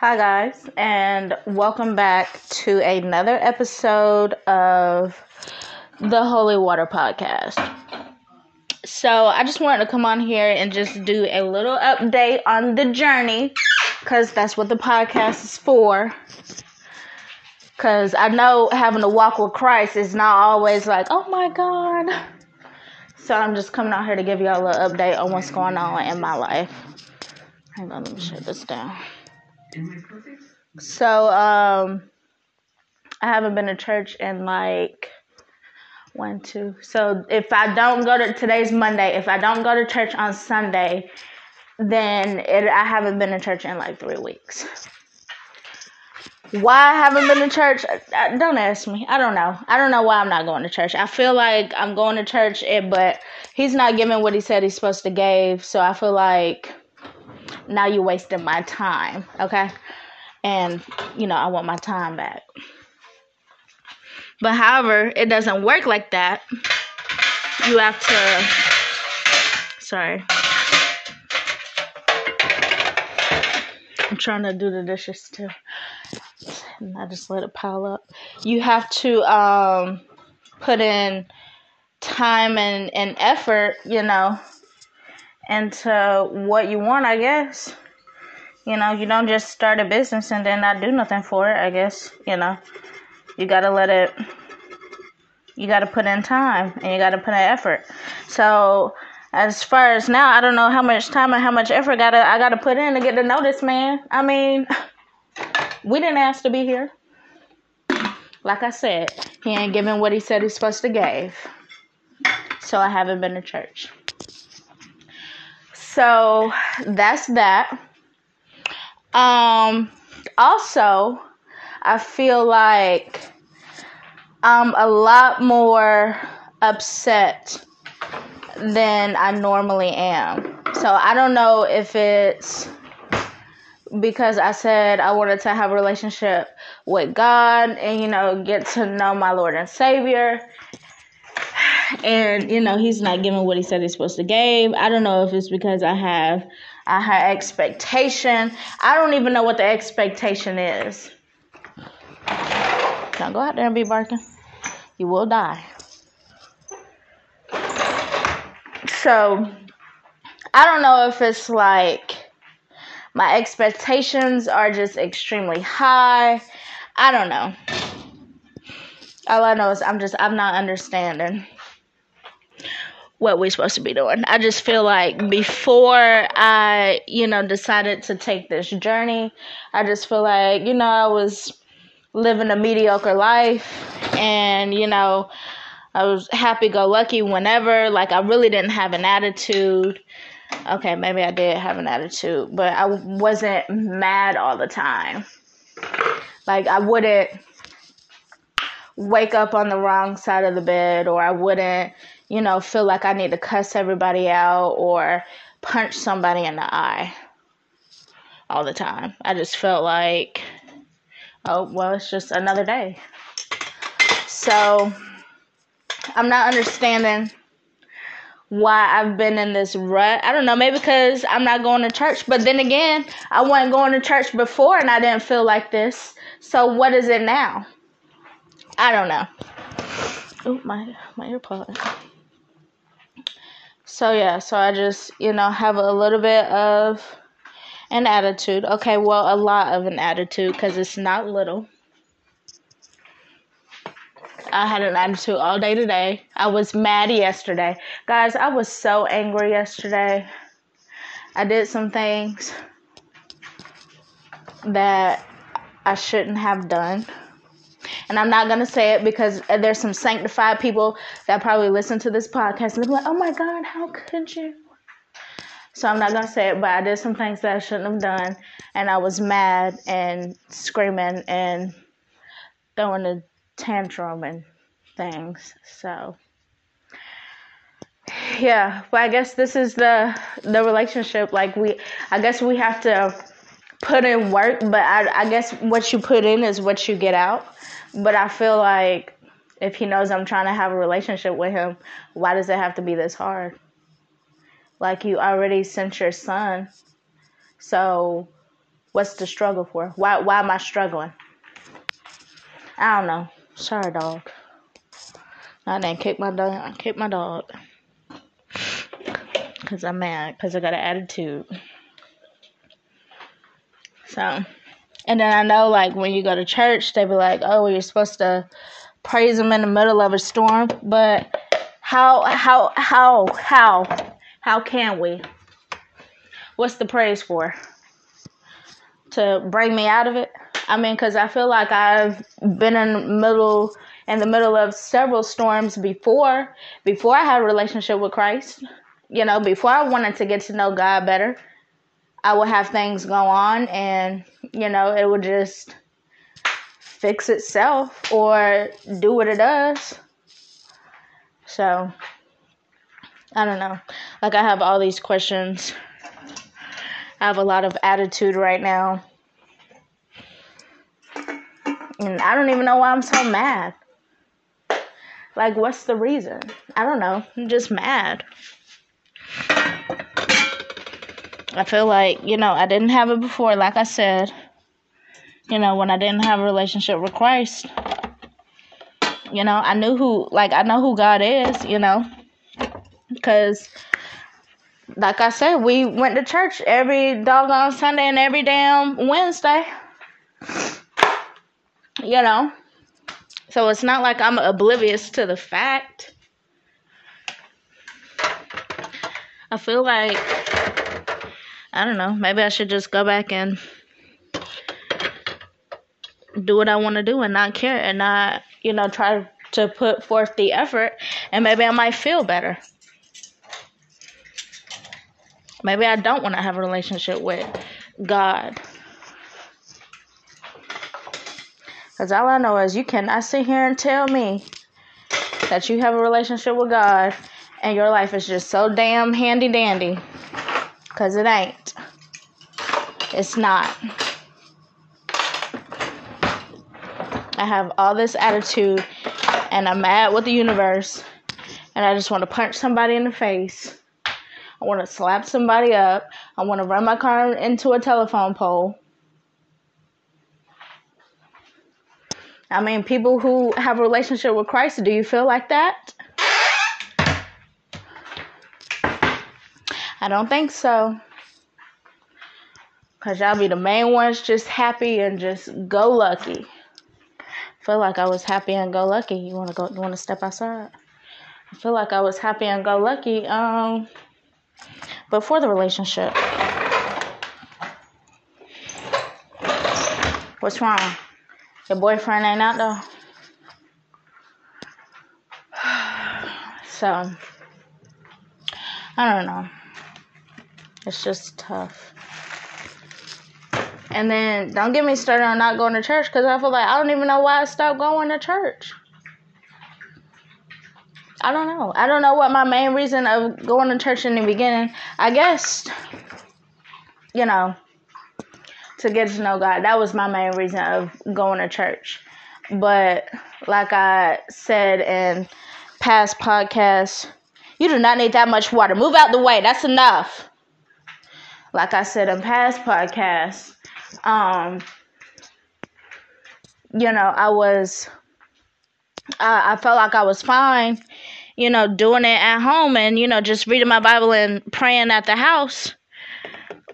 Hi, guys, and welcome back to another episode of the Holy Water Podcast. So, I just wanted to come on here and just do a little update on the journey because that's what the podcast is for. Because I know having to walk with Christ is not always like, oh my God. So, I'm just coming out here to give y'all a little update on what's going on in my life. Hang on, let me shut this down. So, um, I haven't been to church in like one, two. So if I don't go to today's Monday, if I don't go to church on Sunday, then it, I haven't been to church in like three weeks. Why I haven't been to church? Don't ask me. I don't know. I don't know why I'm not going to church. I feel like I'm going to church, eh, but he's not giving what he said he's supposed to give. So I feel like now you're wasting my time. Okay and you know I want my time back. But however, it doesn't work like that. You have to sorry. I'm trying to do the dishes too. And I just let it pile up. You have to um put in time and, and effort, you know, into what you want, I guess. You know, you don't just start a business and then not do nothing for it, I guess. You know, you got to let it, you got to put in time and you got to put in effort. So, as far as now, I don't know how much time and how much effort gotta I gotta put in to get know this man. I mean, we didn't ask to be here. Like I said, he ain't giving what he said he's supposed to give. So I haven't been to church. So that's that. Um, also, I feel like I'm a lot more upset than I normally am. So I don't know if it's because I said I wanted to have a relationship with God and, you know, get to know my Lord and Savior. And, you know, He's not giving what He said He's supposed to give. I don't know if it's because I have I had expectation. I don't even know what the expectation is. Now go out there and be barking. You will die. So I don't know if it's like my expectations are just extremely high. I don't know. All I know is I'm just I'm not understanding what we're supposed to be doing. I just feel like before I, you know, decided to take this journey, I just feel like, you know, I was living a mediocre life and, you know, I was happy go lucky whenever. Like, I really didn't have an attitude. Okay, maybe I did have an attitude, but I wasn't mad all the time. Like, I wouldn't wake up on the wrong side of the bed or I wouldn't you know, feel like I need to cuss everybody out or punch somebody in the eye all the time. I just felt like, oh, well, it's just another day. So I'm not understanding why I've been in this rut. I don't know, maybe because I'm not going to church. But then again, I wasn't going to church before and I didn't feel like this. So what is it now? I don't know. Oh, my my earpod so yeah, so I just, you know, have a little bit of an attitude. Okay, well, a lot of an attitude because it's not little. I had an attitude all day today. I was mad yesterday. Guys, I was so angry yesterday. I did some things that I shouldn't have done. And I'm not gonna say it because there's some sanctified people that probably listen to this podcast and they're like, "Oh my God, how could you?" So I'm not gonna say it, but I did some things that I shouldn't have done, and I was mad and screaming and throwing a tantrum and things. So yeah, but I guess this is the the relationship. Like we, I guess we have to put in work, but I, I guess what you put in is what you get out. But I feel like if he knows I'm trying to have a relationship with him, why does it have to be this hard? Like you already sent your son. So What's the struggle for? Why why am I struggling? I don't know. Sorry, dog. I didn't kick my dog. I kicked my dog. Cause I'm mad. Cause I got an attitude. So, and then I know like when you go to church, they be like, "Oh, you're supposed to praise him in the middle of a storm," but how how how how how can we? What's the praise for? To bring me out of it? I mean, because I feel like I've been in the middle in the middle of several storms before before I had a relationship with Christ. You know, before I wanted to get to know God better, I would have things go on and you know, it would just fix itself or do what it does. So, I don't know. Like, I have all these questions. I have a lot of attitude right now. And I don't even know why I'm so mad. Like, what's the reason? I don't know. I'm just mad. I feel like, you know, I didn't have it before, like I said. You know, when I didn't have a relationship with Christ. You know, I knew who, like, I know who God is, you know. Because, like I said, we went to church every doggone Sunday and every damn Wednesday. You know. So it's not like I'm oblivious to the fact. I feel like I don't know, maybe I should just go back and do what I want to do and not care and not, you know, try to put forth the effort and maybe I might feel better. Maybe I don't want to have a relationship with God. Because all I know is you cannot sit here and tell me that you have a relationship with God and your life is just so damn handy dandy. Because it ain't. It's not. I have all this attitude and I'm mad with the universe and I just want to punch somebody in the face. I want to slap somebody up. I want to run my car into a telephone pole. I mean, people who have a relationship with Christ, do you feel like that? I don't think so. Cause y'all be the main ones just happy and just go lucky. Feel like I was happy and go lucky. You wanna go you wanna step outside? I feel like I was happy and go lucky, um before the relationship. What's wrong? Your boyfriend ain't out though. So, I don't know. It's just tough. And then don't get me started on not going to church because I feel like I don't even know why I stopped going to church. I don't know. I don't know what my main reason of going to church in the beginning. I guess, you know, to get to know God. That was my main reason of going to church. But like I said in past podcasts, you do not need that much water. Move out the way. That's enough. Like I said in past podcasts, um, you know, I was, I, I felt like I was fine, you know, doing it at home and, you know, just reading my Bible and praying at the house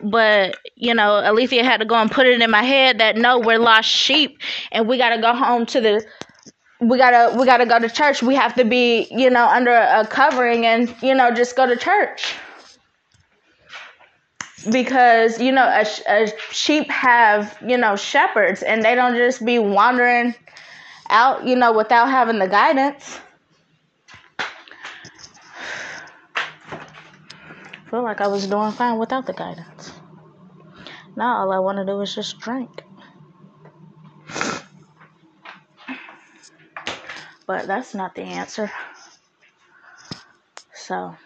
but you know, Alethea had to go and put it in my head that no, we're lost sheep, and we gotta go home to the. We gotta we gotta go to church. We have to be you know under a covering and you know just go to church because you know a, a sheep have you know shepherds and they don't just be wandering out you know without having the guidance. feel like I was doing fine without the guidance. Now all I want to do is just drink. But that's not the answer. So,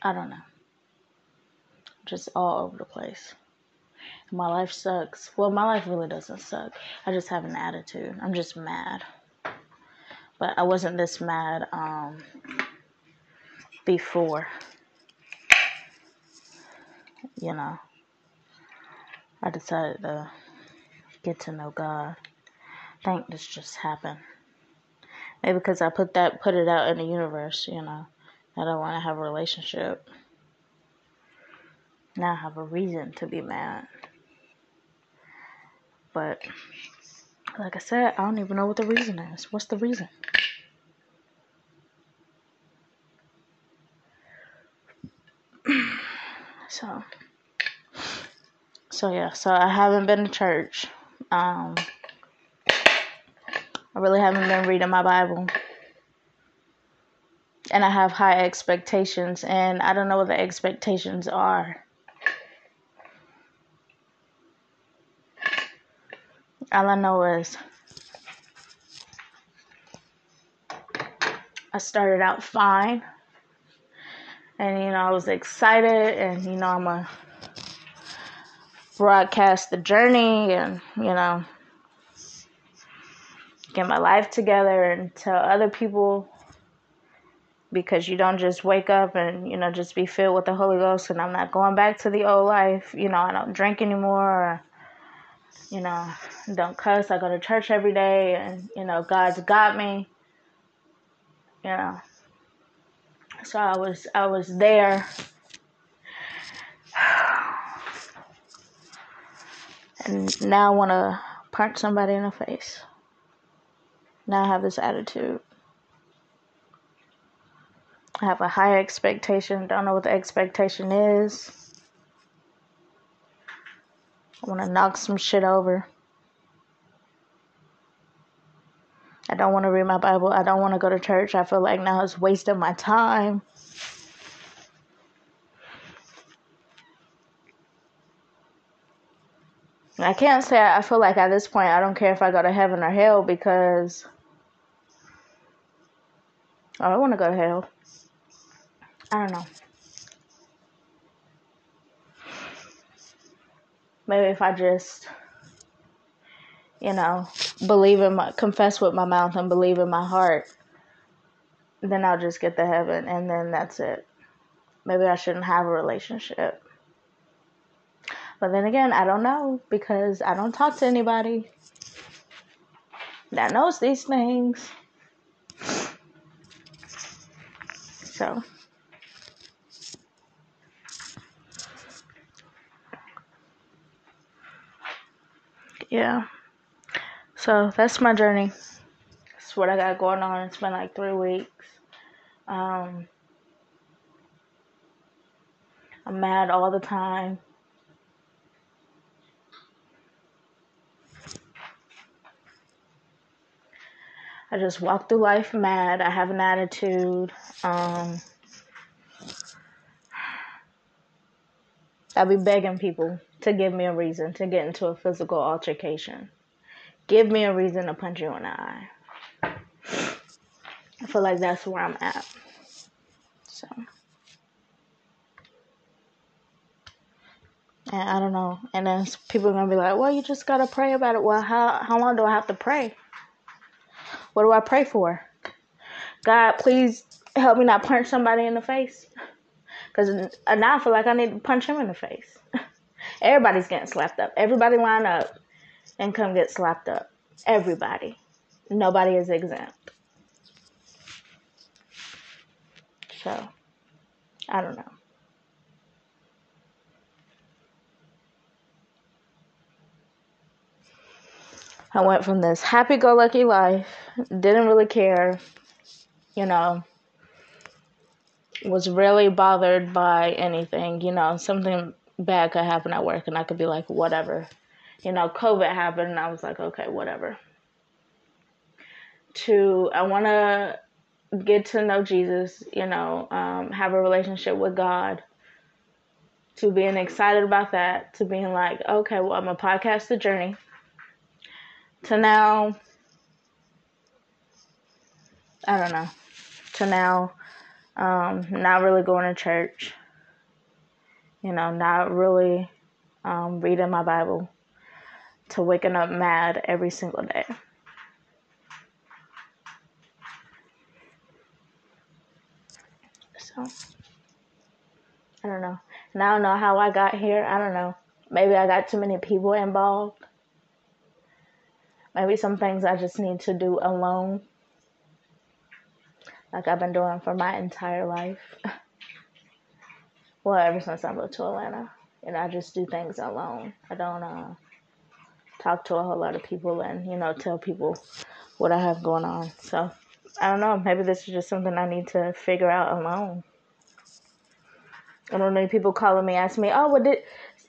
I don't know. Just all over the place. My life sucks. Well, my life really doesn't suck. I just have an attitude. I'm just mad. But I wasn't this mad um, before you know. I decided to get to know God. I think this just happened. Maybe because I put that put it out in the universe, you know. I don't want to have a relationship. Now I have a reason to be mad. But like I said, I don't even know what the reason is. What's the reason? so so yeah, so I haven't been to church. Um I really haven't been reading my Bible. And I have high expectations and I don't know what the expectations are. All I know is I started out fine. And, you know, I was excited. And, you know, I'm a broadcast the journey and, you know, get my life together and tell other people because you don't just wake up and you know just be filled with the Holy Ghost and I'm not going back to the old life. You know, I don't drink anymore or you know, don't cuss. I go to church every day, and you know, God's got me. You know, so I was I was there, and now I want to punch somebody in the face. Now I have this attitude. I have a high expectation. Don't know what the expectation is. I want to knock some shit over. I don't want to read my Bible. I don't want to go to church. I feel like now it's wasting my time. I can't say I feel like at this point I don't care if I go to heaven or hell because I don't want to go to hell. I don't know. Maybe if I just, you know, believe in my, confess with my mouth and believe in my heart, then I'll just get to heaven and then that's it. Maybe I shouldn't have a relationship. But then again, I don't know because I don't talk to anybody that knows these things. So. Yeah. So that's my journey. That's what I got going on. It's been like three weeks. Um, I'm mad all the time. I just walk through life mad. I have an attitude. Um, I be begging people to give me a reason to get into a physical altercation. Give me a reason to punch you in the eye. I feel like that's where I'm at. So. And I don't know. And then people are gonna be like, "Well, you just gotta pray about it." Well, how how long do I have to pray? What do I pray for? God, please help me not punch somebody in the face. Because now I feel like I need to punch him in the face. Everybody's getting slapped up. Everybody line up and come get slapped up. Everybody. Nobody is exempt. So, I don't know. I went from this happy go lucky life, didn't really care, you know, was really bothered by anything, you know, something bad could happen at work and I could be like, whatever. You know, COVID happened and I was like, okay, whatever. To, I want to get to know Jesus, you know, um, have a relationship with God, to being excited about that, to being like, okay, well, I'm a podcast the journey, to now, I don't know, to now, um, not really going to church, you know, not really um, reading my Bible, to waking up mad every single day. So, I don't know. And I don't know how I got here. I don't know. Maybe I got too many people involved. Maybe some things I just need to do alone. Like I've been doing for my entire life. well, ever since I moved to Atlanta. And I just do things alone. I don't uh, talk to a whole lot of people and, you know, tell people what I have going on. So I don't know. Maybe this is just something I need to figure out alone. I don't know. People calling me, asking me, "Oh, what did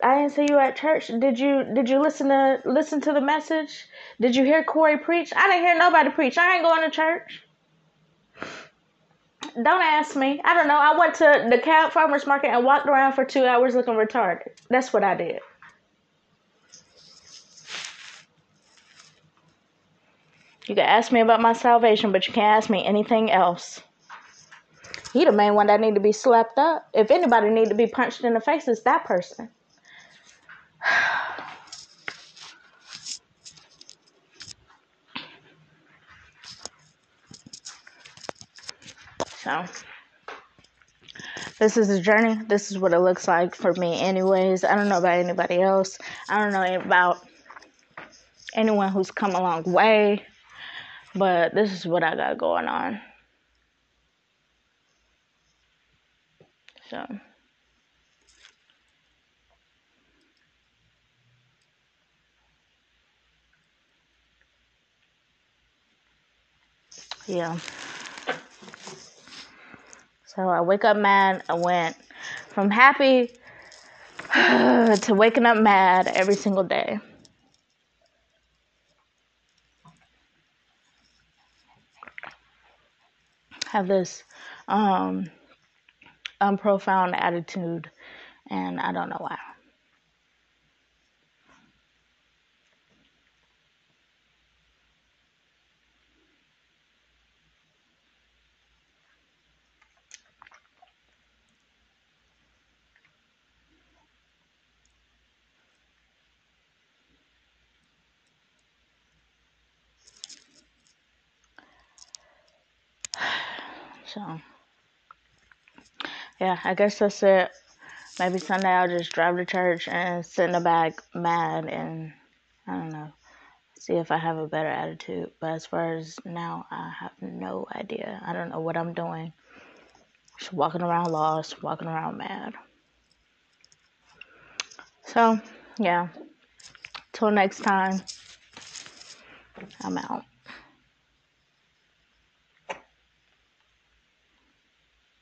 I didn't see you at church? Did you did you listen to listen to the message? Did you hear Corey preach? I didn't hear nobody preach. I ain't going to church. Don't ask me. I don't know. I went to the DeKalb Farmers Market and walked around for two hours looking retarded. That's what I did. You can ask me about my salvation, but you can't ask me anything else. He the main one that need to be slapped up. If anybody need to be punched in the face, it's that person. so this is a journey. This is what it looks like for me anyways. I don't know about anybody else. I don't know about anyone who's come a long way. But this is what I got going on. So. Yeah. So I wake up mad. I went from happy to waking up mad every single day. have this um, unprofound attitude, and I don't know why. So, yeah, I guess that's it. Maybe Sunday I'll just drive to church and sit in the back mad and I don't know, see if I have a better attitude. But as far as now, I have no idea. I don't know what I'm doing. Just walking around lost, walking around mad. So, yeah. Till next time, I'm out.